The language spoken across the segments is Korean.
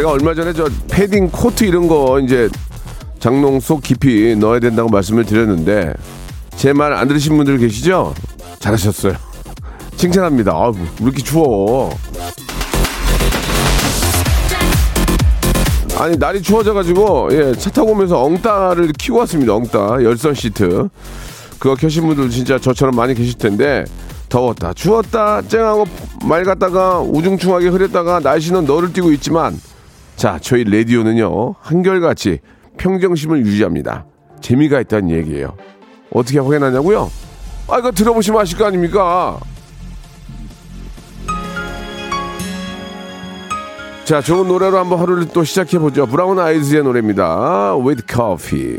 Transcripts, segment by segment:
제가 얼마 전에 저 패딩 코트 이런 거 이제 장롱 속 깊이 넣어야 된다고 말씀을 드렸는데 제 말 안 들으신 분들 계시죠? 잘하셨어요. 칭찬합니다. 아, 왜 이렇게 추워? 아니 날이 추워져가지고 예, 차 타고 오면서 엉따를 키고 왔습니다. 엉따 열선 시트 그거 켜신 분들 진짜 저처럼 많이 계실 텐데 더웠다 추웠다 쨍하고 맑았다가 우중충하게 흐렸다가 날씨는 너를 띄고 있지만 자 저희 라디오는요 한결같이 평정심을 유지합니다. 재미가 있다는 얘기예요. 어떻게 확인하냐고요? 아 이거 들어보시면 아실 거 아닙니까? 자, 좋은 노래로 한번 하루를 또 시작해보죠. 브라운 아이즈의 노래입니다. With Coffee.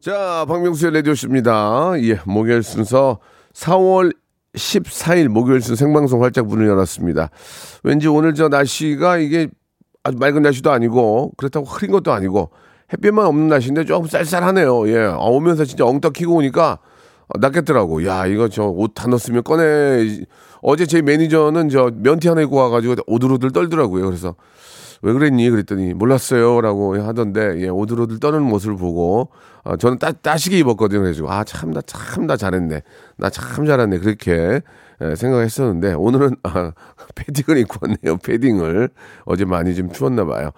자, 박명수의 라디오쇼입니다. 예, 목요일 순서 4월 14일 목요일 순서 생방송 활짝 문을 열었습니다. 왠지 오늘 저 날씨가 이게 아주 맑은 날씨도 아니고 그렇다고 흐린 것도 아니고 햇빛만 없는 날씨인데 조금 쌀쌀하네요. 예, 아, 오면서 진짜 엉떡 키고 오니까 낫겠더라고. 야, 이거 저 옷 다 넣었으면 꺼내. 어제 제 매니저는 저 면티 하나 입고 와가지고 오들오들 떨더라고요. 그래서 왜 그랬니? 그랬더니 몰랐어요. 라고 하던데, 예, 오들오들 떠는 모습을 보고, 어, 저는 따, 따시게 입었거든요. 그래가지고, 아, 참, 나, 참, 나 잘했네. 나 참 잘했네. 그렇게 예, 생각했었는데, 오늘은, 아, 패딩을 입고 왔네요. 패딩을. 어제 많이 좀 추웠나 봐요.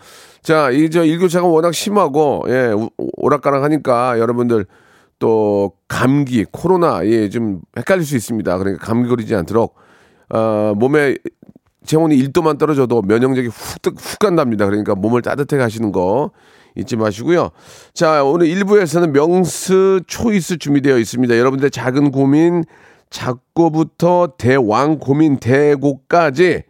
자, 이, 저, 일교차가 워낙 심하고, 예, 오락가락 하니까 여러분들, 또 감기, 코로나 예, 좀 헷갈릴 수 있습니다. 그러니까 감기 걸리지 않도록 어, 몸에 체온이 1도만 떨어져도 면역력이 훅, 훅 간답니다. 그러니까 몸을 따뜻하게 하시는 거 잊지 마시고요. 자, 오늘 1부에서는 명's choice 준비되어 있습니다. 여러분들의 작은 고민, 작고부터 대왕 고민, 대고까지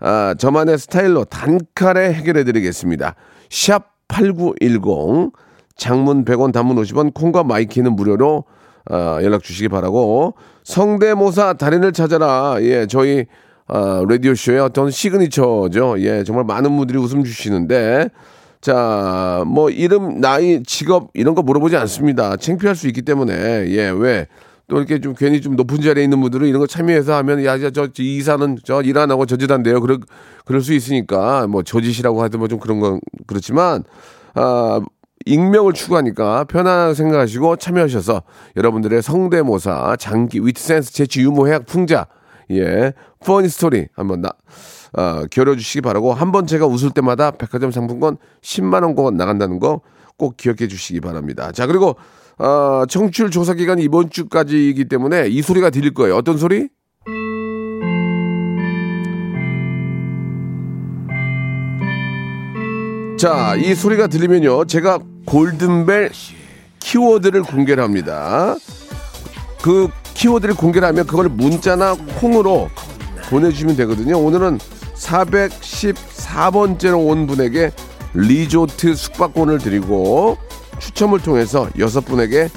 아, 저만의 스타일로 단칼에 해결해 드리겠습니다. 샵 8910 장문 100원, 단문 50원, 콩과 마이케이는 무료로 어, 연락 주시기 바라고 성대모사 달인을 찾아라. 예, 저희 어, 라디오 쇼의 어떤 signature죠. 예, 정말 많은 분들이 웃음 주시는데 자, 뭐 이름, 나이, 직업 이런 거 물어보지 않습니다. 창피할 수 있기 때문에 예, 왜? 또 이렇게 좀 괜히 좀 높은 자리에 있는 분들은 이런 거 참여해서 하면 야, 저, 저 이사는 저 일 안 하고 저짓한대요. 그럴 그럴 수 있으니까 뭐 저짓이라고 하든 뭐 좀 그런 건 그렇지만 아 익명을 추구하니까 편안하게 생각하시고 참여하셔서 여러분들의 성대모사, 장기, 위트센스, 재치, 유머, 해학, 풍자, 예, funny story 한번 나, 어, 겨뤄주시기 바라고 한 번 제가 웃을 때마다 백화점 상품권 10만 원권 나간다는 거 꼭 기억해 주시기 바랍니다. 자, 그리고, 어, 청취율 조사 기간이 이번 주까지이기 때문에 이 소리가 들릴 거예요. 어떤 소리? 자, 이 소리가 들리면요. 제가 골든벨 키워드를 공개를 합니다. 그 키워드를 공개를 하면 그걸 문자나 콩으로 보내주시면 되거든요. 오늘은 414번째로 온 분에게 리조트 숙박권을 드리고 추첨을 통해서 여섯 분에게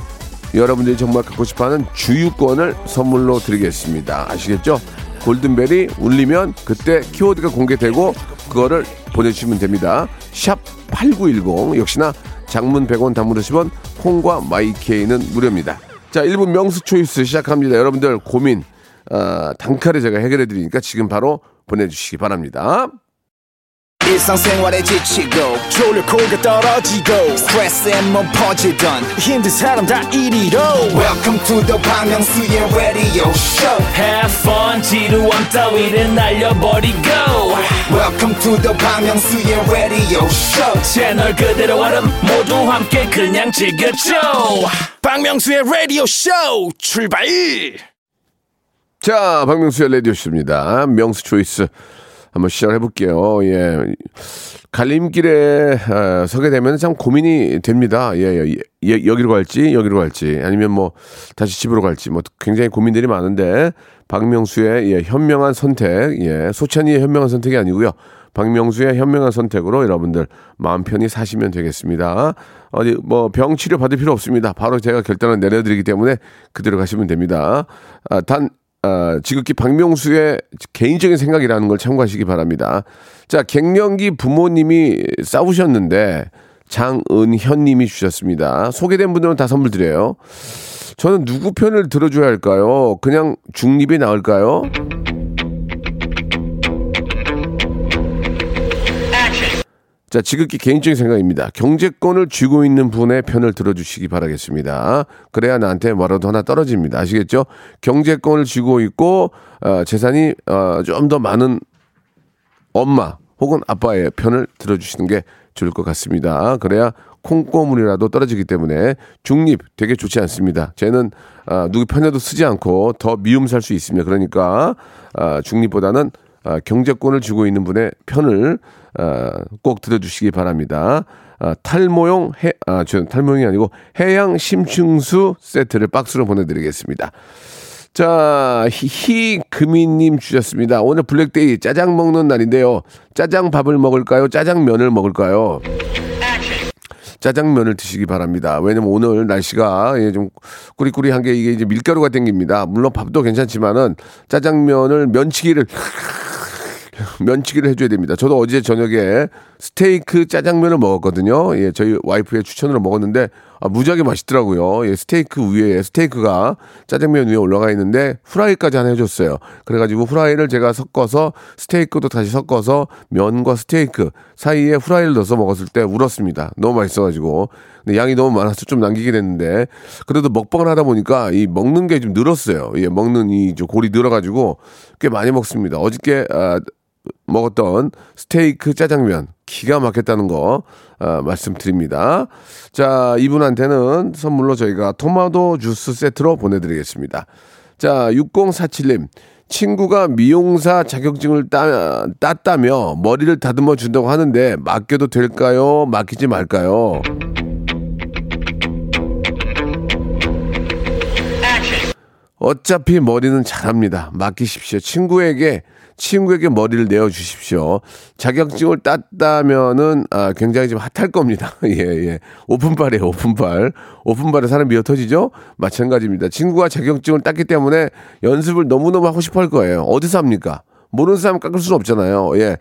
여러분들이 정말 갖고 싶어하는 주유권을 선물로 드리겠습니다. 아시겠죠? 골든벨이 울리면 그때 키워드가 공개되고 그거를 보내주시면 됩니다. 샵 8910 역시나 장문 100원 단문 50원 콩과 마이케이는 무료입니다. 자 1분 명수 초이스 시작합니다. 여러분들 고민 어, 단칼에 제가 해결해 드리니까 지금 바로 보내주시기 바랍니다. 일상생활에 지치고, 졸려 코가 떨어지고, 스트레스에 몸 퍼지던, 힘든 사람 다 이리로. welcome to the Bang Myung-soo's radio show Have fun 지루함 따위를 날려버리고 welcome to the Bang Myung-soo's radio show 채널 그대로 얼음 모두 함께 그냥 즐겨줘 박명수의 라디오 쇼 출발! 자, 박명수의 라디오 쇼입니다. 명수 초이스 한번 시작해 볼게요. 예. 갈림길에 어, 서게 되면 참 고민이 됩니다. 예, 예. 예, 여기로 갈지 여기로 갈지 아니면 뭐 다시 집으로 갈지 뭐 굉장히 고민들이 많은데 박명수의 예, 현명한 선택 예, 소찬이의 현명한 선택이 아니고요. 박명수의 현명한 선택으로 여러분들 마음 편히 사시면 되겠습니다. 어디 뭐 병 치료 받을 필요 없습니다. 바로 제가 결단을 내려드리기 때문에 그대로 가시면 됩니다. 아, 단 아, 지극히 박명수의 개인적인 생각이라는 걸 참고하시기 바랍니다. 자, 갱년기 부모님이 싸우셨는데 장은현 님이 주셨습니다. 소개된 분들은 다 선물 드려요. 저는 누구 편을 들어줘야 할까요? 그냥 중립이 나을까요? 자, 지극히 개인적인 생각입니다. 경제권을 쥐고 있는 분의 편을 들어주시기 바라겠습니다. 그래야 나한테 뭐라도 하나 떨어집니다. 아시겠죠? 경제권을 쥐고 있고, 어, 재산이, 어, 좀 더 많은 엄마 혹은 아빠의 편을 들어주시는 게 좋을 것 같습니다. 그래야 콩고물이라도 떨어지기 때문에 중립 되게 좋지 않습니다. 쟤는 아, 누구 편에도 쓰지 않고 더 미움 살 수 있습니다. 그러니까 아, 중립보다는 아, 경제권을 쥐고 있는 분의 편을 아, 꼭 들어주시기 바랍니다. 아, 탈모용 해, 아, 저 탈모용이 아니고 해양 심층수 세트를 박스로 보내드리겠습니다. 자, 희금이님 주셨습니다. 오늘 블랙데이 짜장 먹는 날인데요. 짜장 밥을 먹을까요? 짜장면을 먹을까요? 짜장면을 드시기 바랍니다. 왜냐면 오늘 날씨가 예, 좀 꾸리꾸리한 게 이게 이제 밀가루가 땡깁니다. 물론 밥도 괜찮지만은 짜장면을 면치기를 면치기를 해줘야 됩니다. 저도 어제 저녁에 스테이크 짜장면을 먹었거든요. 예, 저희 와이프의 추천으로 먹었는데 아, 무지하게 맛있더라고요. 예, 스테이크 위에 스테이크가 짜장면 위에 올라가 있는데 후라이까지 하나 해줬어요. 그래가지고 후라이를 제가 섞어서 스테이크도 다시 섞어서 면과 스테이크 사이에 후라이를 넣어서 먹었을 때 울었습니다. 너무 맛있어가지고. 근데 양이 너무 많아서 좀 남기게 됐는데 그래도 먹방을 하다 보니까 이 먹는 게 좀 늘었어요. 예, 먹는 이 골이 늘어가지고 꽤 많이 먹습니다. 어저께 아, 먹었던 스테이크 짜장면 기가 막혔다는 거 아, 말씀드립니다. 자, 이분한테는 선물로 저희가 토마토 주스 세트로 보내드리겠습니다. 자, 6047님. 친구가 미용사 자격증을 따, 땄다며 머리를 다듬어 준다고 하는데 맡겨도 될까요? 맡기지 말까요? 어차피 머리는 잘합니다. 맡기십시오. 친구에게 친구에게 머리를 내어 주십시오. 자격증을 땄다면은 아, 굉장히 좀 핫할 겁니다. 예, 예. 오픈발이에요, 오픈발. 오픈발에 사람 미어 터지죠? 마찬가지입니다. 친구가 자격증을 땄기 때문에 연습을 너무너무 하고 싶어 할 거예요. 어디서 합니까? 모르는 사람 깎을 수는 없잖아요. 예.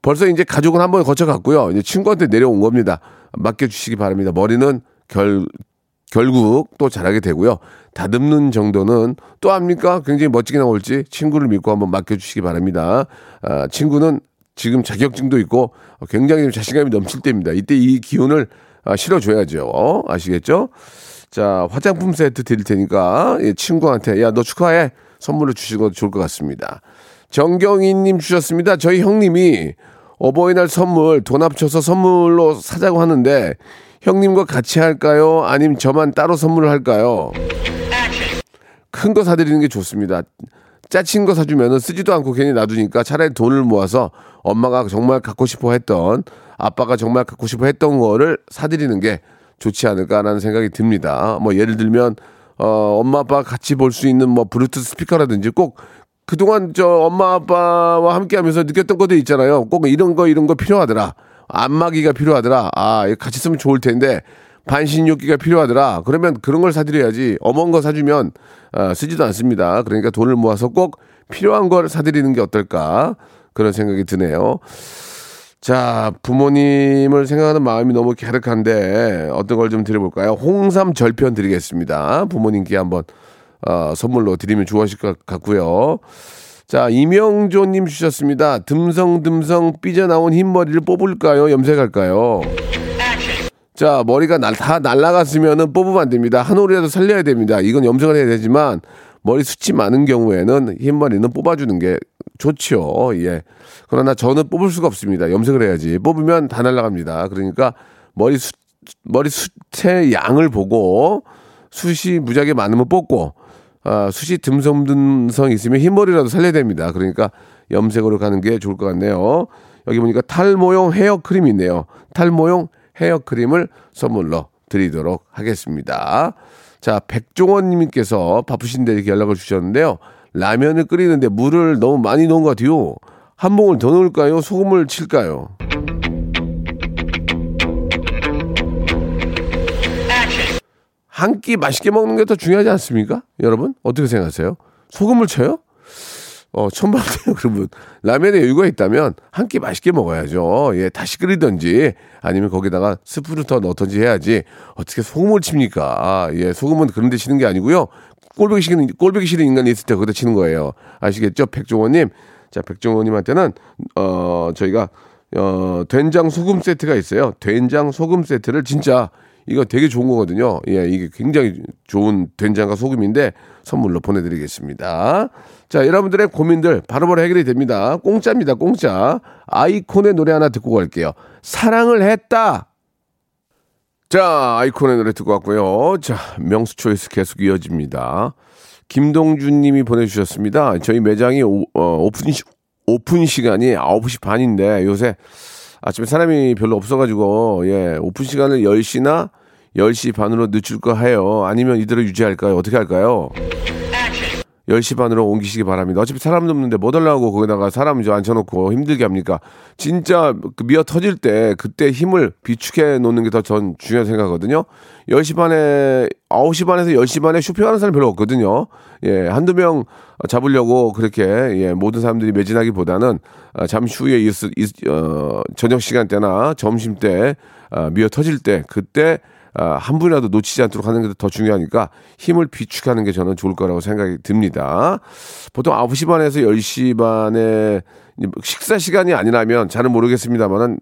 벌써 이제 가족은 한 번 거쳐갔고요. 이제 친구한테 내려온 겁니다. 맡겨주시기 바랍니다. 머리는 결, 결국 또 잘하게 되고요. 다듬는 정도는 또 합니까? 굉장히 멋지게 나올지 친구를 믿고 한번 맡겨주시기 바랍니다. 아, 친구는 지금 자격증도 있고 굉장히 자신감이 넘칠 때입니다. 이때 이 기운을 아, 실어줘야죠. 아시겠죠? 자, 화장품 세트 드릴 테니까 예, 친구한테 야, 너 축하해. 선물을 주시고 좋을 것 같습니다. 정경희님 주셨습니다. 저희 형님이 어버이날 선물 돈 합쳐서 선물로 사자고 하는데 형님과 같이 할까요? 아니면 저만 따로 선물을 할까요? 큰 거 사드리는 게 좋습니다. 짜친 거 사주면 쓰지도 않고 괜히 놔두니까 차라리 돈을 모아서 엄마가 정말 갖고 싶어 했던 아빠가 정말 갖고 싶어 했던 거를 사드리는 게 좋지 않을까라는 생각이 듭니다. 뭐 예를 들면 어, 엄마 아빠 같이 볼 수 있는 뭐 블루투스 스피커라든지 꼭 그동안 저 엄마 아빠와 함께 하면서 느꼈던 것도 있잖아요. 꼭 이런 거 이런 거 필요하더라. 안마기가 필요하더라. 아, 같이 쓰면 좋을 텐데 반신욕기가 필요하더라. 그러면 그런 걸 사드려야지. 어머니 거 사주면 어, 쓰지도 않습니다. 그러니까 돈을 모아서 꼭 필요한 걸 사드리는 게 어떨까 그런 생각이 드네요. 자, 부모님을 생각하는 마음이 너무 갸륵한데 어떤 걸 좀 드려볼까요? 홍삼 절편 드리겠습니다. 부모님께 한번 어, 선물로 드리면 좋아하실 것 같고요. 자, 이명조님 주셨습니다. 듬성듬성 삐져나온 흰머리를 뽑을까요? 염색할까요? 자, 머리가 날, 다 날라갔으면은 뽑으면 안 됩니다. 한 올이라도 살려야 됩니다. 이건 염색을 해야 되지만 머리 숱이 많은 경우에는 흰머리는 뽑아주는 게 좋죠. 예. 그러나 저는 뽑을 수가 없습니다. 염색을 해야지. 뽑으면 다 날라갑니다. 그러니까 머리 숱, 머리 숱의 양을 보고 숱이 무지하게 많으면 뽑고 아, 숱이 듬성듬성 있으면 흰머리라도 살려야 됩니다. 그러니까 염색으로 가는 게 좋을 것 같네요. 여기 보니까 탈모용 헤어크림이 있네요. 탈모용 헤어크림을 선물로 드리도록 하겠습니다. 자, 백종원님께서 바쁘신데 이렇게 연락을 주셨는데요. 라면을 끓이는데 물을 너무 많이 넣은 것 같아요. 한 봉을 더 넣을까요? 소금을 칠까요? 한 끼 맛있게 먹는 게 더 중요하지 않습니까? 여러분 어떻게 생각하세요? 소금을 쳐요? 어, 처음 봤네요, 그러분. 라면에 여유가 있다면 한 끼 맛있게 먹어야죠. 예, 다시 끓이든지 아니면 거기다가 스프를 더 넣든지 해야지 어떻게 소금을 칩니까? 아, 예, 소금은 그런 데 치는 게 아니고요. 꼴보기 싫은, 꼴보기 싫은 인간이 있을 때 거기다 치는 거예요. 아시겠죠? 백종원님. 자, 백종원님한테는, 어, 저희가, 어, 된장 소금 세트가 있어요. 된장 소금 세트를 진짜 이거 되게 좋은 거거든요. 예, 이게 굉장히 좋은 된장과 소금인데 선물로 보내드리겠습니다. 자, 여러분들의 고민들 바로바로 해결이 됩니다. 공짜입니다, 공짜. 아이콘의 노래 하나 듣고 갈게요. 사랑을 했다. 자, 아이콘의 노래 듣고 왔고요. 자, 명수 초이스 계속 이어집니다. 김동준 님이 보내주셨습니다. 저희 매장이 오, 어, 픈 시, 오픈 시간이 9시 반인데 요새 아침에 사람이 별로 없어가지고, 예, 오픈 시간을 10시나 10시 반으로 늦출까 해요. 아니면 이대로 유지할까요? 어떻게 할까요? 10시 반으로 옮기시기 바랍니다. 어차피 사람도 없는데 뭐 달라고 거기다가 사람 좀 앉혀놓고 힘들게 합니까? 진짜 그 미어 터질 때 그때 힘을 비축해 놓는 게 더 전 중요한 생각하거든요. 10시 반에, 9시 반에서 10시 반에 쇼핑하는 사람 별로 없거든요. 예, 한두 명 잡으려고 그렇게, 예, 모든 사람들이 매진하기 보다는 아, 잠시 후에 있, 있, 어, 저녁 시간대나 점심 때, 아, 미어 터질 때, 그때 아, 한 분이라도 놓치지 않도록 하는 게 더 중요하니까 힘을 비축하는 게 저는 좋을 거라고 생각이 듭니다. 보통 9시 반에서 10시 반에 식사 시간이 아니라면 잘은 모르겠습니다만은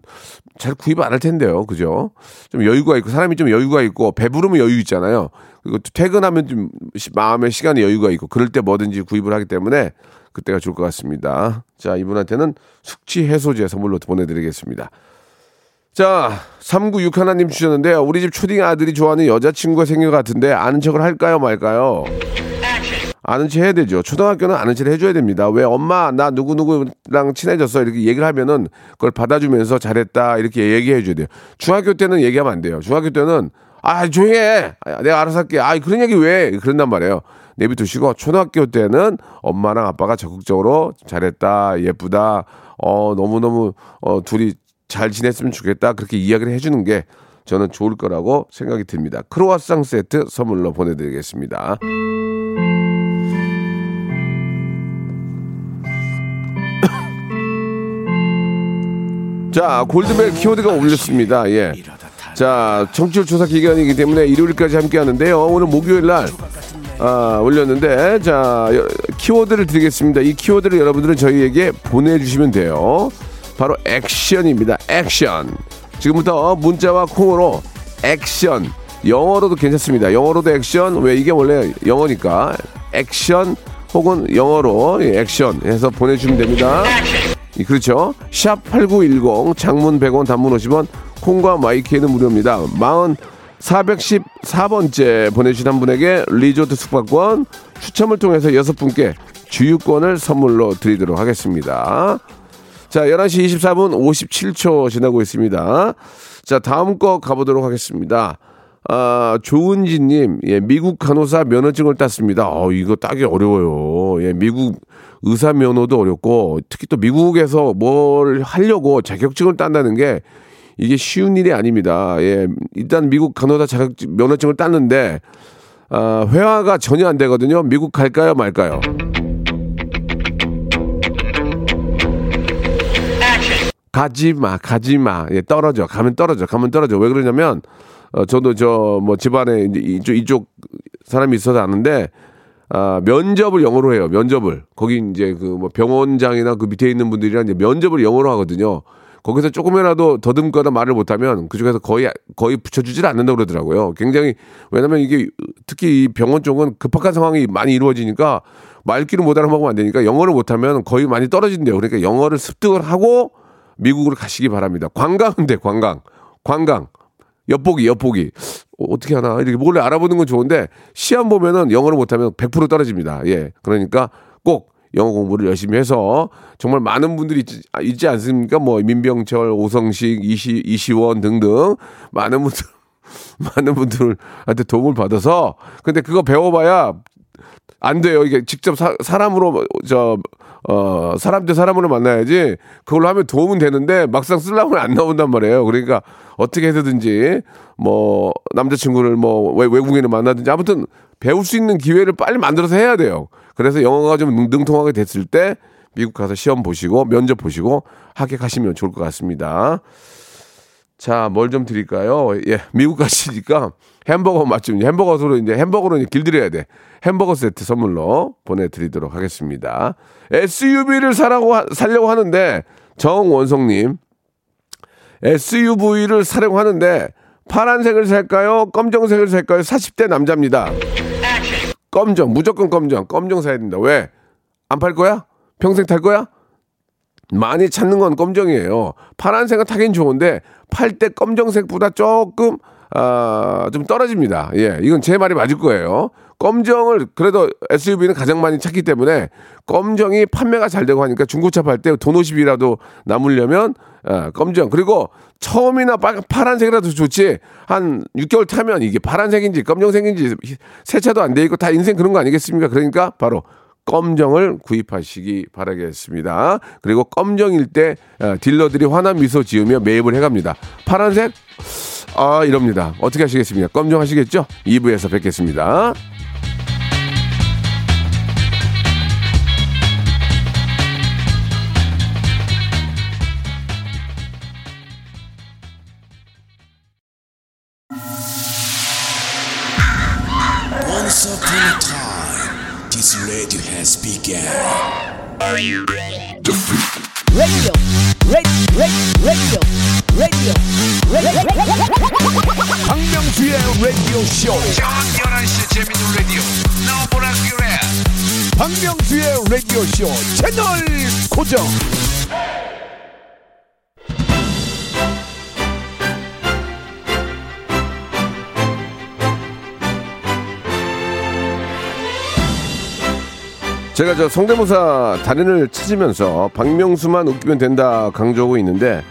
잘 구입 안 할 텐데요. 그죠? 좀 여유가 있고 사람이 좀 여유가 있고 배부르면 여유 있잖아요. 그리고 퇴근하면 좀 마음의 시간에 여유가 있고 그럴 때 뭐든지 구입을 하기 때문에 그때가 좋을 것 같습니다. 자, 이분한테는 숙취 해소제 선물로 보내드리겠습니다. 자, 396 하나님 주셨는데요. 우리 집 초딩 아들이 좋아하는 여자친구가 생긴 것 같은데 아는 척을 할까요, 말까요? 아는 체 해야 되죠. 초등학교는 아는 체를 해줘야 됩니다. 왜 엄마 나 누구 누구랑 친해졌어 이렇게 얘기를 하면은 그걸 받아주면서 잘했다 이렇게 얘기해 줘야 돼요. 중학교 때는 얘기하면 안 돼요. 중학교 때는 아 조용해 내가 알아서 할게. 아 그런 얘기 왜 그런단 말이에요. 내비두시고 초등학교 때는 엄마랑 아빠가 적극적으로 잘했다 예쁘다 어 너무 너무 어 둘이 잘 지냈으면 좋겠다. 그렇게 이야기를 해주는 게 저는 좋을 거라고 생각이 듭니다. 크로아상 세트 선물로 보내드리겠습니다. 자, 골드벨 키워드가 올렸습니다. 예. 자, 청취율 조사 기간이기 때문에 일요일까지 함께 하는데요. 오늘 목요일 날, 아, 올렸는데, 자, 키워드를 드리겠습니다. 이 키워드를 여러분들은 저희에게 보내 주시면 돼요. 바로 액션입니다. 액션. 지금부터 문자와 콩으로 액션. 영어로도 괜찮습니다. 영어로도 액션. 왜 이게 원래 영어니까. 액션 혹은 영어로 예, 액션 해서 보내주시면 됩니다. 그렇죠. 샵 8910 장문 100원 단문 50원 콩과 마이키에는 무료입니다. 마흔 414번째 보내주신 한 분에게 리조트 숙박권 추첨을 통해서 여섯 분께 주유권을 선물로 드리도록 하겠습니다. 자, 11시 24분 57초 지나고 있습니다. 자, 다음 거 가보도록 하겠습니다. 아, 조은지님, 예, 미국 간호사 면허증을 땄습니다. 어, 이거 따기 어려워요. 예, 미국 의사 면허도 어렵고, 특히 또 미국에서 뭘 하려고 자격증을 딴다는 게 이게 쉬운 일이 아닙니다. 예, 일단 미국 간호사 자격증, 면허증을 땄는데, 아, 회화가 전혀 안 되거든요. 미국 갈까요, 말까요? 가지 마, 가지 마. 예, 떨어져. 가면 떨어져. 가면 떨어져. 왜 그러냐면, 어, 저도 저, 뭐, 집안에 이쪽, 이쪽 사람이 있어서 아는데, 아, 면접을 영어로 해요. 면접을. 거기 이제 그 뭐 병원장이나 그 밑에 있는 분들이랑 이제 면접을 영어로 하거든요. 거기서 조금이라도 더듬거나 말을 못하면 그중에서 거의, 거의 붙여주질 않는다고 그러더라고요. 굉장히, 왜냐면 이게 특히 이 병원 쪽은 급박한 상황이 많이 이루어지니까 말귀를 못 알아먹으면 안 되니까 영어를 못하면 거의 많이 떨어진대요. 그러니까 영어를 습득을 하고 미국으로 가시기 바랍니다. 관광인데 관광, 관광, 엿보기, 엿보기. 어, 어떻게 하나 이렇게 몰래 알아보는 건 좋은데 시험 보면은 영어를 못하면 100% 떨어집니다. 예, 그러니까 꼭 영어 공부를 열심히 해서 정말 많은 분들이 있지, 있지 않습니까? 뭐 민병철, 오성식, 이시, 이시원 등등 많은 분들 많은 분들한테 도움을 받아서 근데 그거 배워봐야 안 돼요. 이게 직접 사, 람으로 저, 어, 사람 대 사람으로 만나야지 그걸로 하면 도움은 되는데 막상 쓰려면 안 나온단 말이에요. 그러니까 어떻게 해서든지 뭐 남자친구를 뭐 외국인을 만나든지 아무튼 배울 수 있는 기회를 빨리 만들어서 해야 돼요. 그래서 영어가 좀 능통하게 됐을 때 미국 가서 시험 보시고 면접 보시고 합격하시면 좋을 것 같습니다. 자, 뭘 좀 드릴까요? 예, 미국 가시니까 햄버거 맛집, 햄버거로 이제 햄버거로 길들여야 돼. 햄버거 세트 선물로 보내드리도록 하겠습니다. SUV를 사라고, 살려고 하는데, 정원성님, SUV를 사려고 하는데, 파란색을 살까요? 검정색을 살까요? 40대 남자입니다. 검정, 무조건 검정. 검정 사야 된다. 왜? 안 팔 거야? 평생 탈 거야? 많이 찾는 건 검정이에요. 파란색은 타긴 좋은데 팔 때 검정색보다 조금 아, 좀 떨어집니다. 예, 이건 제 말이 맞을 거예요. 검정을 그래도 SUV는 가장 많이 찾기 때문에 검정이 판매가 잘 되고 하니까 중고차 팔 때 돈 50이라도 남으려면 아, 검정 그리고 처음이나 파, 파란색이라도 좋지 한 6개월 타면 이게 파란색인지 검정색인지 세차도 안 돼 있고 다 인생 그런 거 아니겠습니까? 그러니까 바로 검정을 구입하시기 바라겠습니다. 그리고 검정일 때 어, 딜러들이 환한 미소 지으며 매입을 해갑니다. 파란색? 아, 이럽니다. 어떻게 하시겠습니까? 검정 하시겠죠? 2부에서 뵙겠습니다. Has begun. Are you ready? Radio, radio, radio, radio, radio. 박명수의 라디오 쇼. 저녁 11시 재밌는 라디오. 너보라 그래. 박명수의 라디오 쇼 채널 고정. 제가 저 성대모사 달인을 찾으면서 박명수만 웃기면 된다 강조하고 있는데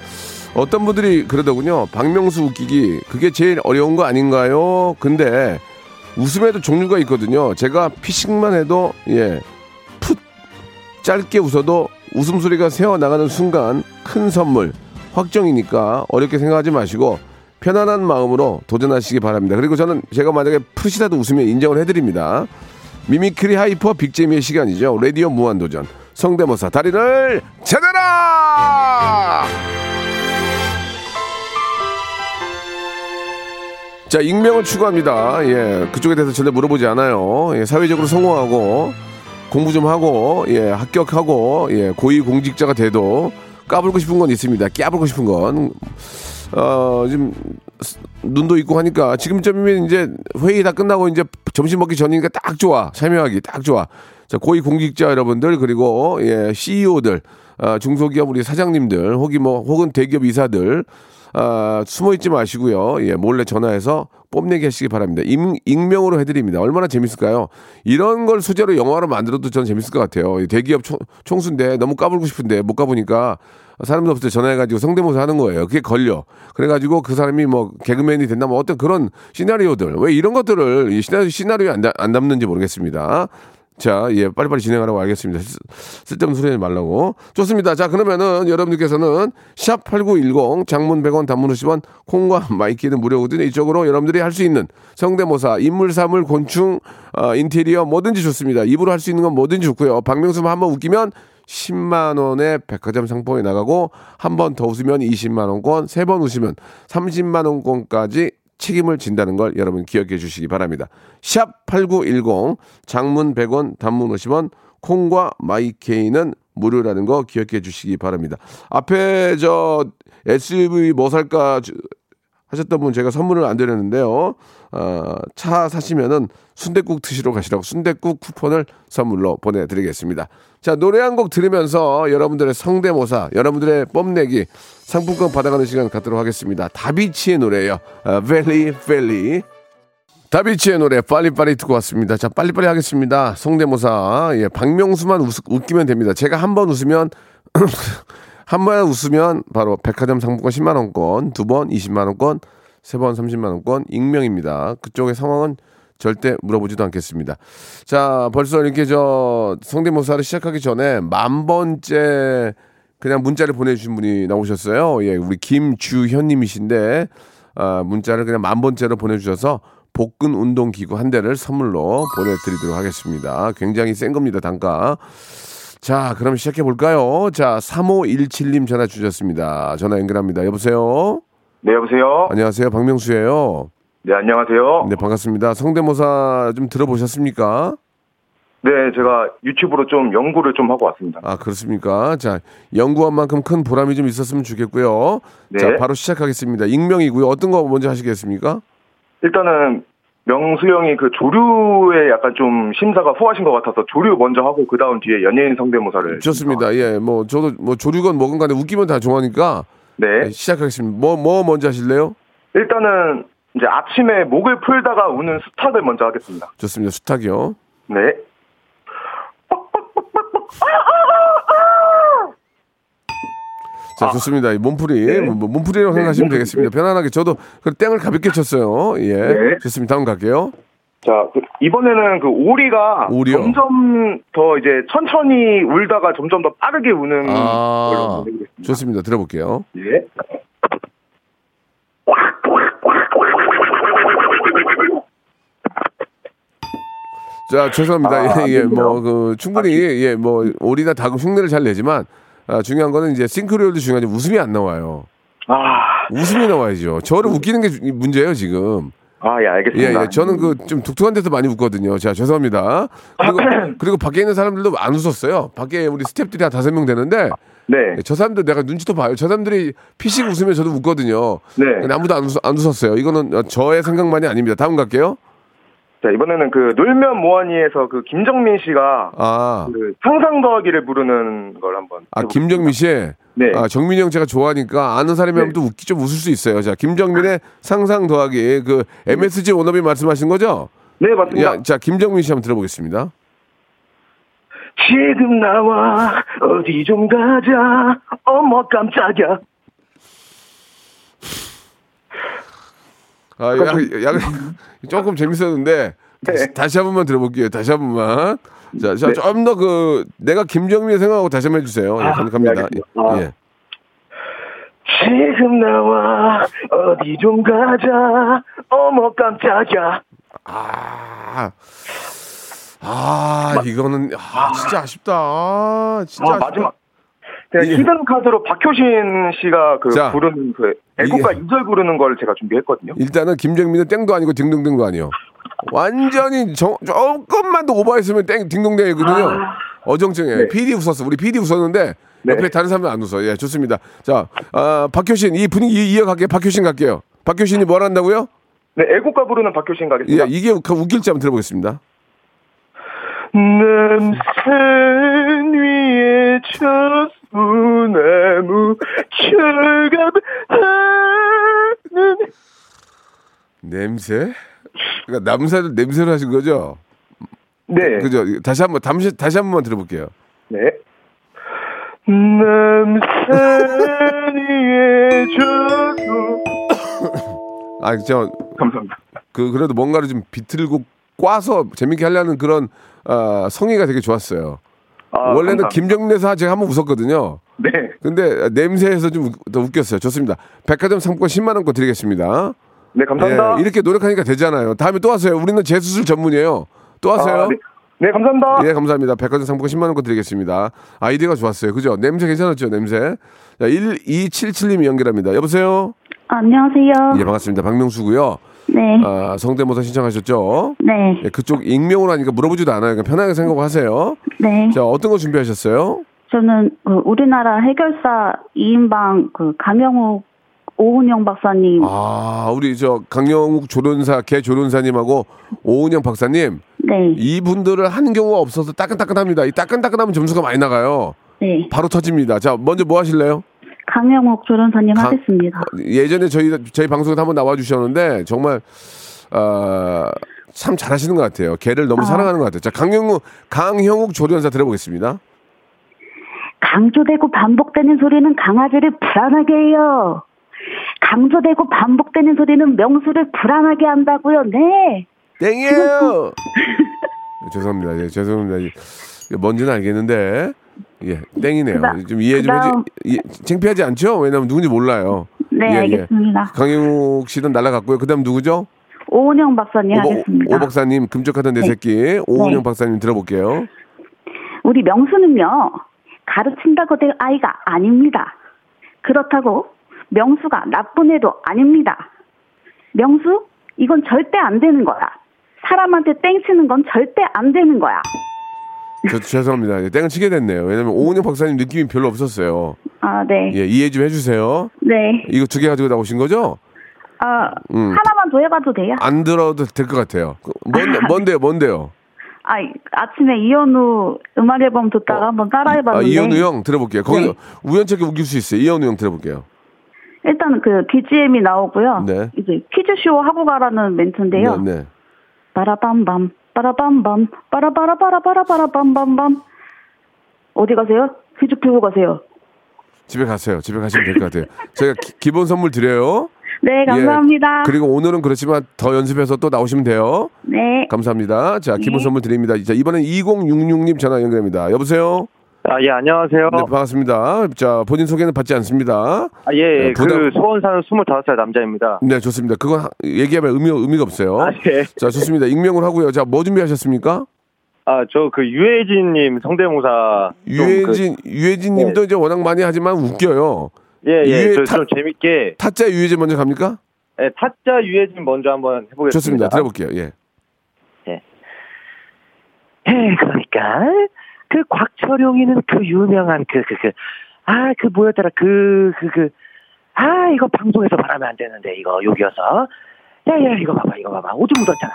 어떤 분들이 그러더군요. 박명수 웃기기 그게 제일 어려운 거 아닌가요? 근데 웃음에도 종류가 있거든요. 제가 피식만 해도 예, 풋 짧게 웃어도 웃음소리가 새어 나가는 순간 큰 선물 확정이니까 어렵게 생각하지 마시고 편안한 마음으로 도전하시기 바랍니다. 그리고 저는 제가 만약에 푸시라도 웃으면 인정을 해드립니다. mimicry hyper big재미의 시간이죠. 라디오 무한도전. 성대모사 다리를 찾아라! 자, 익명을 추구합니다. 예, 그쪽에 대해서 전혀 물어보지 않아요. 예, 사회적으로 성공하고, 공부 좀 하고, 예, 합격하고, 예, 고위 공직자가 돼도 까불고 싶은 건 있습니다. 까불고 싶은 건. 어, 지금 눈도 있고 하니까 지금쯤이면 이제 회의 다 끝나고 이제 점심 먹기 전이니까 딱 좋아. 참여하기 딱 좋아. 자, 고위 공직자 여러분들 그리고 예, CEO들, 아, 중소기업 우리 사장님들, 혹이 뭐 혹은 대기업 이사들 아, 숨어 있지 마시고요. 예, 몰래 전화해서 뽐내기 하시기 바랍니다. 임, 익명으로 해드립니다. 얼마나 재밌을까요? 이런 걸 소재로 영화로 만들어도 저는 재밌을 것 같아요. 대기업 총, 총수인데 너무 까불고 싶은데 못 가보니까 사람도 없을 때 전화해가지고 성대모사 하는 거예요. 그게 걸려. 그래가지고 그 사람이 뭐 개그맨이 된다 뭐 어떤 그런 시나리오들 왜 이런 것들을 이 시나리오, 시나리오에 안, 안 담는지 모르겠습니다. 자, 예, 빨리빨리 진행하라고 알겠습니다. 쓸데없는 소리 하지 말라고. 좋습니다. 자, 그러면은 여러분들께서는 샵8910 장문 100원 단문 50원 콩과 마이케이는 무료거든요. 이쪽으로 여러분들이 할 수 있는 성대모사, 인물, 사물, 곤충, 어, 인테리어 뭐든지 좋습니다. 입으로 할 수 있는 건 뭐든지 좋고요. 박명수만 한번 웃기면 10만 원의 백화점 상품이 나가고 한 번 더 웃으면 20만 원권, 세 번 웃으면 30만 원권까지 책임을 진다는 걸 여러분 기억해 주시기 바랍니다. 샵 8910 장문 100원 단문 50원 콩과 마이케이는 무료라는 거 기억해 주시기 바랍니다. 앞에 저 SUV 뭐 살까 하셨던 분 제가 선물을 안 드렸는데요. 어, 차 사시면은 순대국 드시러 가시라고 순대국 쿠폰을 선물로 보내드리겠습니다. 자 노래 한 곡 들으면서 여러분들의 성대모사, 여러분들의 뽐내기 상품권 받아가는 시간 갖도록 하겠습니다. 다비치의 노래예요. 어, 벨리 벨리. 다비치의 노래 빨리빨리 듣고 왔습니다. 자 빨리빨리 하겠습니다. 성대모사 예 박명수만 웃, 웃기면 됩니다. 제가 한 번 웃으면 한 번 웃으면 바로 백화점 상품권 10만 원권, 두 번 20만 원권, 세 번 30만 원권 익명입니다. 그쪽의 상황은 절대 물어보지도 않겠습니다. 자, 벌써 이렇게 저 성대모사를 시작하기 전에 만 번째 그냥 문자를 보내주신 분이 나오셨어요. 예, 우리 김주현님이신데 아, 문자를 그냥 만 번째로 보내주셔서 복근 운동 기구 한 대를 선물로 보내드리도록 하겠습니다. 굉장히 센 겁니다, 단가. 자, 그럼 시작해 볼까요? 자, 3517님 전화 주셨습니다. 전화 연결합니다. 여보세요? 네, 여보세요? 안녕하세요. 박명수예요. 네, 안녕하세요. 네, 반갑습니다. 성대모사 좀 들어보셨습니까? 네, 제가 유튜브로 좀 연구를 좀 하고 왔습니다. 아, 그렇습니까? 자, 연구한 만큼 큰 보람이 좀 있었으면 좋겠고요. 네. 자, 바로 시작하겠습니다. 익명이고요. 어떤 거 먼저 하시겠습니까? 일단은 명수 형이 그 조류에 약간 좀 심사가 후하신 것 같아서 조류 먼저 하고 그 다음 뒤에 연예인 성대모사를. 좋습니다. 예, 뭐 저도 뭐 조류건 뭐건 간에 웃기면 다 좋아하니까 네. 네, 시작하겠습니다. 뭐, 뭐 먼저 하실래요? 일단은 이제 아침에 목을 풀다가 우는 수탉을 먼저 하겠습니다. 좋습니다. 수탉이요. 네. 자, 좋습니다. 이 몸풀이. 네. 뭐, 몸풀이라고 생각하시면 되겠습니다. 편안하게. 저도 그 땡을 가볍게 쳤어요. 예. 네. 좋습니다. 다음 갈게요. 자, 그 이번에는 그 오리가 오리요? 점점 더 이제 천천히 울다가 점점 더 빠르게 우는 걸로 아, 보내드리겠습니다. 좋습니다. 들어볼게요. 예. 자, 죄송합니다. 아, 예, 예, 안 되네요. 뭐, 그, 충분히, 예, 뭐, 오리나 닭은 흉내를 잘 내지만, 아, 중요한 거는 이제 싱크로율도 중요하지 웃음이 안 나와요. 아, 웃음이 나와야죠. 저를 웃기는 게 주- 문제예요, 지금. 아, 예, 예, 알겠습니다. 예. 저는 그 좀 독특한 데서 많이 웃거든요. 자, 죄송합니다. 그리고, 그리고 밖에 있는 사람들도 안 웃었어요. 밖에 우리 스탭들이 한 다섯 명 되는데, 네. 예, 저 사람들 내가 눈치도 봐요. 저 사람들이 피식 웃으면 저도 웃거든요. 네. 아무도 안, 웃, 안 웃었어요. 이거는 어, 저의 생각만이 아닙니다. 다음 갈게요. 자, 이번에는 그 놀면 뭐하니에서 그 김정민 씨가 아, 그 상상 더하기를 부르는 걸 한번. 아. 김정민 씨. 네. 아, 정민이 형 제가 좋아하니까 아는 사람이 하면 또 웃기 좀 웃을 수 있어요. 자, 김정민의 상상 더하기 그 MSG 워너비 말씀하신 거죠? 네, 맞습니다. 야, 자, 김정민 씨 한번 들어보겠습니다. 지금 나와 어디 좀 가자. 어머 깜짝이야. 아, 약, 약, 조금 재밌었는데 다시, 네. 다시 한 번만 들어볼게요. 다시 한 번만. 자, 자, 네. 좀더그 내가 김정민 생각하고 다시 한번 해주세요. 예, 아, 감- 갑니다. 네. 아. 예. 지금 나와 어디 좀 가자. 어머 깜짝이야. 아, 아, 이거는 아, 진짜 아쉽다. 아, 진짜 아, 아쉽다. 마지막. 제가 이게- 히든 카드로 박효신 씨가 그 자, 부르는 그 애국가 이게- 이절 부르는 걸 제가 준비했거든요. 일단은 김정민은 땡도 아니고 딩동댕도 아니요. 완전히 저, 조금만 더 오버했으면 땡 딩동댕이거든요. 아. 어정쩡해. 네. PD 웃었어. 우리 PD 웃었는데 네. 옆에 다른 사람들 안 웃어. 예, 좋습니다. 자, 아, 박효신 이 분위기 이어갈게요. 박효신 갈게요. 박효신이 뭘 한다고요? 네, 애국가 부르는 박효신 예, 가겠습니다. 이게 그 웃길지 한번 들어보겠습니다. 남산 위에 저 수나무 철갑하는 냄새? 그러니까 남사를 냄새로 하신 거죠? 네, 그죠? 다시 한번 다시 다시 한 번만 들어볼게요. 네. 남산 위에 저수 아, 저 감사합니다. 그 그래도 뭔가를 좀 비틀고 꽈서 재밌게 하려는 그런 아, 성의가 되게 좋았어요. 아, 원래는 감사합니다. 김정래사 제가 한번 웃었거든요. 네, 근데 냄새에서 좀 더 웃겼어요. 좋습니다. 백화점 상품권 10만 원권 드리겠습니다. 네 감사합니다. 예, 이렇게 노력하니까 되잖아요. 다음에 또 하세요. 우리는 재수술 전문이에요. 또 하세요. 아, 네. 네, 감사합니다. 예, 감사합니다. 백화점 상품권 10만 원권 드리겠습니다. 아이디어가 좋았어요. 그죠? 냄새 괜찮았죠? 냄새. 자, 1277님이 연결합니다. 여보세요? 안녕하세요. 예, 반갑습니다. 박명수고요. 네. 아, 성대모사 신청하셨죠? 네. 예, 그쪽 익명으로 하니까 물어보지도 않아요. 그냥 편하게 생각하세요. 네. 자, 어떤 거 준비하셨어요? 저는 그 우리나라 해결사 2인방 그 강영욱 오은영 박사님. 아, 우리 저 강영욱 조련사, 개 조련사님하고 오은영 박사님 네. 이분들을 하는 경우가 없어서 따끈따끈합니다. 이 따끈따끈하면 점수가 많이 나가요. 네. 바로 터집니다. 자, 먼저 뭐 하실래요? 강영욱 조련사님 강- 하겠습니다. 예전에 저희 저희 방송에 한번 나와 주셨는데 정말 어, 참 잘하시는 것 같아요. 개를 너무 아. 사랑하는 것 같아요. 자, 강영욱 강형욱 조련사 들어보겠습니다. 강조되고 반복되는 소리는 강아지를 불안하게 해요. 강조되고 반복되는 소리는 명수를 불안하게 한다고요. 네. 땡이에요. 죄송합니다. 예, 죄송합니다. 예, 뭔지는 알겠는데 예, 땡이네요. 그다- 좀 이해 좀 그다음- 해주. 예, 창피하지 않죠? 왜냐면 누군지 몰라요. 네, 예, 예. 알겠습니다. 강영욱 씨는 날라갔고요. 그다음 누구죠? 오은영 박사님 오, 하겠습니다. 오 박사님 금쪽하던 내 네. 새끼 오은영 네. 박사님 들어볼게요. 우리 명수는요, 가르친다고 될 아이가 아닙니다. 그렇다고 명수가 나쁜 애도 아닙니다. 명수, 이건 절대 안 되는 거야. 사람한테 땡치는 건 절대 안 되는 거야. 저 죄송합니다. 예, 땡을 치게 됐네요. 왜냐면 오은영 박사님 느낌이 별로 없었어요. 아, 네. 예, 이해 좀 해주세요. 네. 이거 두 개 가지고 나오신 거죠? 아, 음. 하나만 더 해봐도 돼요? 안 들어도 될 것 같아요. 그, 뭔데, 뭔데요? 뭔데요? 아, 아침에 이현우 음악 앨범 듣다가 한번 아, 따라해봤는데. 이현우 형 들어볼게요. 거기 네. 우연찮게 웃길 수 있어요. 이현우 형 들어볼게요. 일단 그 BGM이 나오고요. 네. 이제 퀴즈쇼 하고 가라는 멘트인데요. 네, 네. 빠라밤밤, 빠라밤밤, 빠라바라바라바라바라밤밤밤. 어디 가세요? 퀴즈 풀고 가세요. 집에 가세요. 집에 가시면 될 것 같아요. 저희가 기, 본 선물 드려요. 네, 감사합니다. 예, 그리고 오늘은 그렇지만 더 연습해서 또 나오시면 돼요. 네. 감사합니다. 자, 기본 네. 선물 드립니다. 자, 이번엔 2066님 전화 연결합니다. 여보세요? 아, 예, 안녕하세요. 네, 반갑습니다. 자, 본인 소개는 받지 않습니다. 아, 예, 예. 네, 부담- 그 수원 사는 25살 남자입니다. 네, 좋습니다. 그건 하- 얘기하면 의미, 의미가 없어요. 아, 예. 자, 좋습니다. 익명을 하고요. 자, 뭐 준비하셨습니까? 아, 저 그 유해진 님 성대모사. 좀 유해진, 유해진 님도 이제 워낙 많이 하지만 웃겨요. 그, 예, 예. 유해- 저 타- 좀 재밌게. 타짜 유해진 먼저 갑니까? 예, 타짜 유해진 먼저 한번 해 보겠습니다. 좋습니다. 들어볼게요. 예. 예, 그러니까 그 곽철용이는 그 유명한 그 그 그 아 그 뭐였더라 그 그 그 아 이거 방송에서 말하면 안 되는데 이거 여기여서 야 야 이거 봐봐 이거 봐봐 오줌 묻었잖아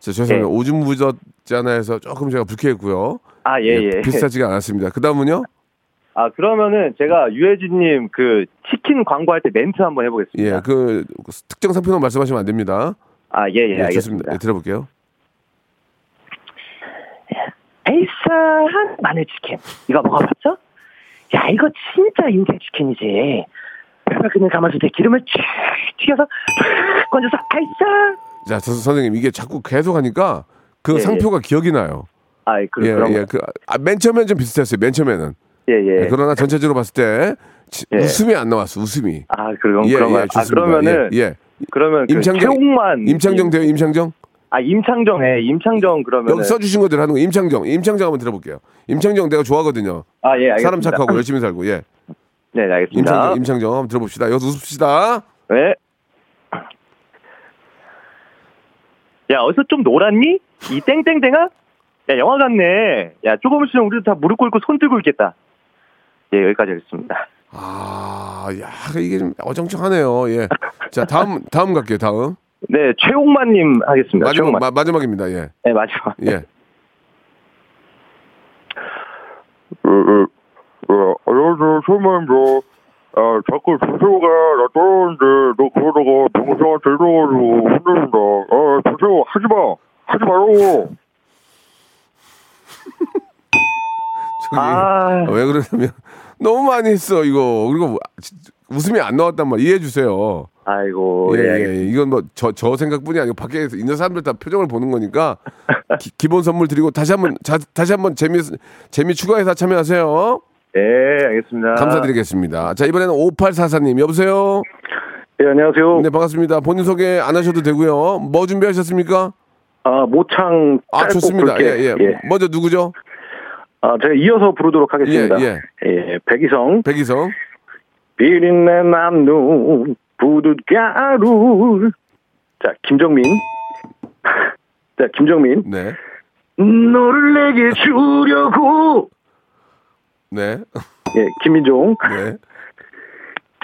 자, 죄송해요. 네. 오줌 묻었잖아 해서 조금 제가 불쾌했고요. 아 예예 비싸지가 않았습니다. 그 다음은요? 아 그러면은 제가 유해진님 그 치킨 광고할 때 멘트 한번 해보겠습니다 예, 그 특정 상품만 말씀하시면 안 됩니다. 아 예 예 예, 알겠습니다. 예, 들어볼게요. 에이스한 마늘치킨 이거 먹어봤죠? 야 이거 진짜 인생 치킨이지 그냥 가마솥에 기름을 쭉 튀겨서 쫙 건져서 아이스 자, 저, 선생님 이게 자꾸 계속 하니까 그 예, 상표가 기억이 나요. 아이 그, 예, 그런 예. 그, 아, 맨 처음에는 좀 비슷했어요. 맨 처음에는. 예예 예, 그러나 전체적으로 봤을 때 치- 예. 웃음이 안 나왔어. 웃음이. 아 그런 예, 그런 예, 아. 그러면은 예, 예. 그러면 그 임창정- 최홍만 임창정 돼요. 임창정. 아 임창정 해 임창정 그러면 여기 써주신 것들 하는 거. 임창정. 임창정 한번 들어볼게요. 임창정 내가 좋아하거든요. 아 예 알겠습니다 사람 착하고 열심히 살고. 예. 네 네, 알겠습니다 임창정, 임창정 한번 들어봅시다. 여기서 웃읍시다. 네. 야 어디서 좀 놀았니? 이 땡땡땡아? 야 영화 같네 야 조금 있으면 우리도 다 무릎 꿇고 손 들고 있겠다 예 여기까지 하겠습니다 아, 야, 이게 좀 어정쩡하네요. 예. 자, 다음, 다음 갈게요. 다음. 네 최홍만님 하겠습니다 마지막, 최홍만 마, 마지막입니다. 예. 네 마지막 예. 안녕하세요, 소마입니다. 아, 자꾸 조세호가 나 떨어졌는데, 너 그러다가 병수한테 이러가지고 혼내준다. 아, 조세호, 하지 마! 하지 말라고! 아. 왜 그러냐면, 너무 많이 했어, 이거. 그리고 웃음이 안 나왔단 말 이해해 주세요. 아이고 예, 예, 예. 이건 뭐, 저, 저 생각뿐이 아니고, 밖에 있는 사람들 다 표정을 보는 거니까, 기, 본 선물 드리고, 다시 한 번, 자, 다시 한 번 재미, 재미 추가해서 참여하세요. 네 알겠습니다 감사드리겠습니다. 자, 이번에는 5844님, 여보세요? 네, 안녕하세요. 네, 반갑습니다. 본인 소개 안 하셔도 되고요. 뭐 준비하셨습니까? 아, 모창 아, 좋습니다. 굵게. 예, 예. 먼저 누구죠? 아, 제가 이어서 부르도록 하겠습니다. 예, 예, 백이성. 백이성. 비린내 남눈 부둣가루. 자, 김정민. 자, 김정민. 네. 너를 내게 주려고. 네. 예, 김민종. 네.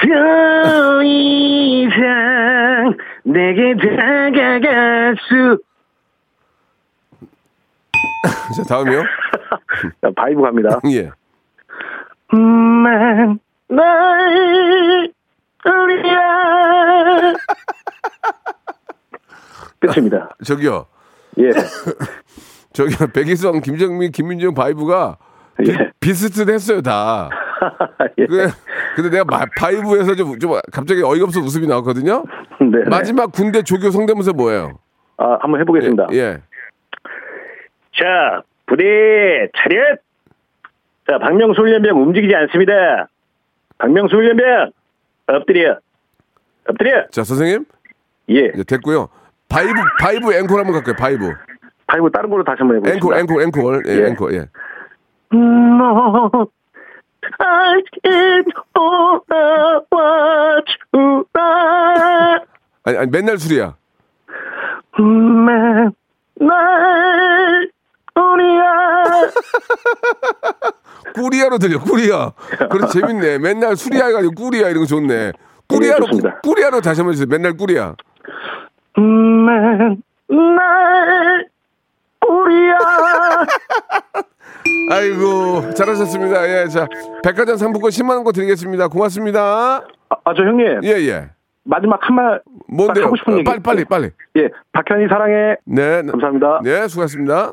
더 이상 내게 다가갈 수. 자, 다음이요. 자, 바이브 갑니다. 예. 만, 날, 우리야. 끝입니다. 저기요. 예. 저기요. 백이성, 김정민, 김민중 바이브가 비, 예. 비슷했어요, 다. 예. 그, 근데 내가 마- 바이브에서 좀, 좀 갑자기 어이가 없어 웃음이 나왔거든요. 네. 마지막 군대 조교 성대모사 뭐예요? 아, 한번 해보겠습니다. 예. 자, 부대 차렷! 자, 박명수 훈련병 움직이지 않습니다. 박명수 훈련병 엎드려. 엎드려. 자, 선생님. 예. 이제 됐고요. 바이브, 바이브 앵콜 한번 갈게요. 바이브. 바이브 다른 걸로 다시 한번 해보겠습니다. 앵콜, 앵콜, 앵콜. 예, 예. 앵콜, 예. 너 다시 돌아와 주라. 아니, 아니, 맨날 술이야. 맨날 우리야. 꾸리아로 들려, 꾸리아. 그래, 재밌네. 맨날 술이야가 아니고 꾸리아 이런 거 좋네. 예, 좋습니다. 꾸리아로 다시 한번 해주세요. 맨날 꾸리아. 맨날 우리야. 아이고, 잘하셨습니다. 예, 자, 백화점 상품권 10만원권 드리겠습니다. 고맙습니다. 아, 아, 저 형님. 예, 예. 마지막 한 말 뭔데요? 하고 싶은 어, 얘기. 빨리, 빨리, 빨리. 예, 박현이 사랑해. 네. 감사합니다. 네, 수고하셨습니다.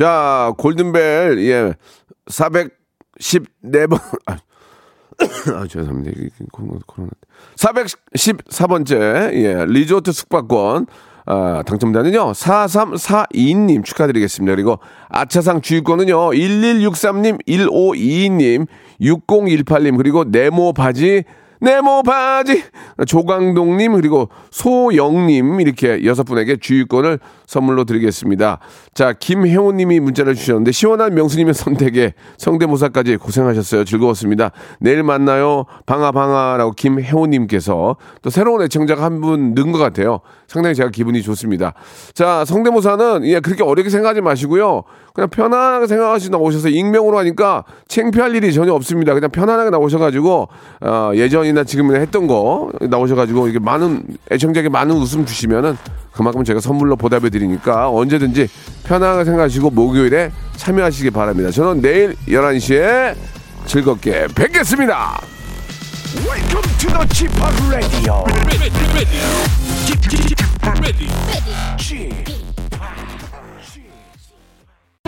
자, 골든벨, 예, 414번, 아, 아 죄송합니다. 코로나. 414번째, 예, 리조트 숙박권, 아, 당첨자는요, 4342님 축하드리겠습니다. 그리고 아차상 주유권은요, 1163님, 1522님, 6018님, 그리고 네모 바지, 네모 바지, 조강동님, 그리고 소영님, 이렇게 여섯 분에게 주유권을 선물로 드리겠습니다. 자, 김혜호님이 문자를 주셨는데, 시원한 명수님의 선택에 성대모사까지 고생하셨어요. 즐거웠습니다. 내일 만나요. 방아, 방아라고 김혜호님께서 또 새로운 애청자가 한 분 는 것 같아요. 상당히 제가 기분이 좋습니다. 자, 성대모사는 예, 그렇게 어렵게 생각하지 마시고요. 그냥 편안하게 생각하시고 나오셔서 익명으로 하니까 창피할 일이 전혀 없습니다. 그냥 편안하게 나오셔가지고, 어, 예전 예전이나 지금 했던 거 나오셔가지고 이게 많은 애청자에게 많은 웃음 주시면은 그만큼 제가 선물로 보답해 드리니까 언제든지 편안하게 생각하시고 목요일에 참여하시기 바랍니다. 저는 내일 11시에 즐겁게 뵙겠습니다. Welcome to the Chip Radio. Ready, ready, ready.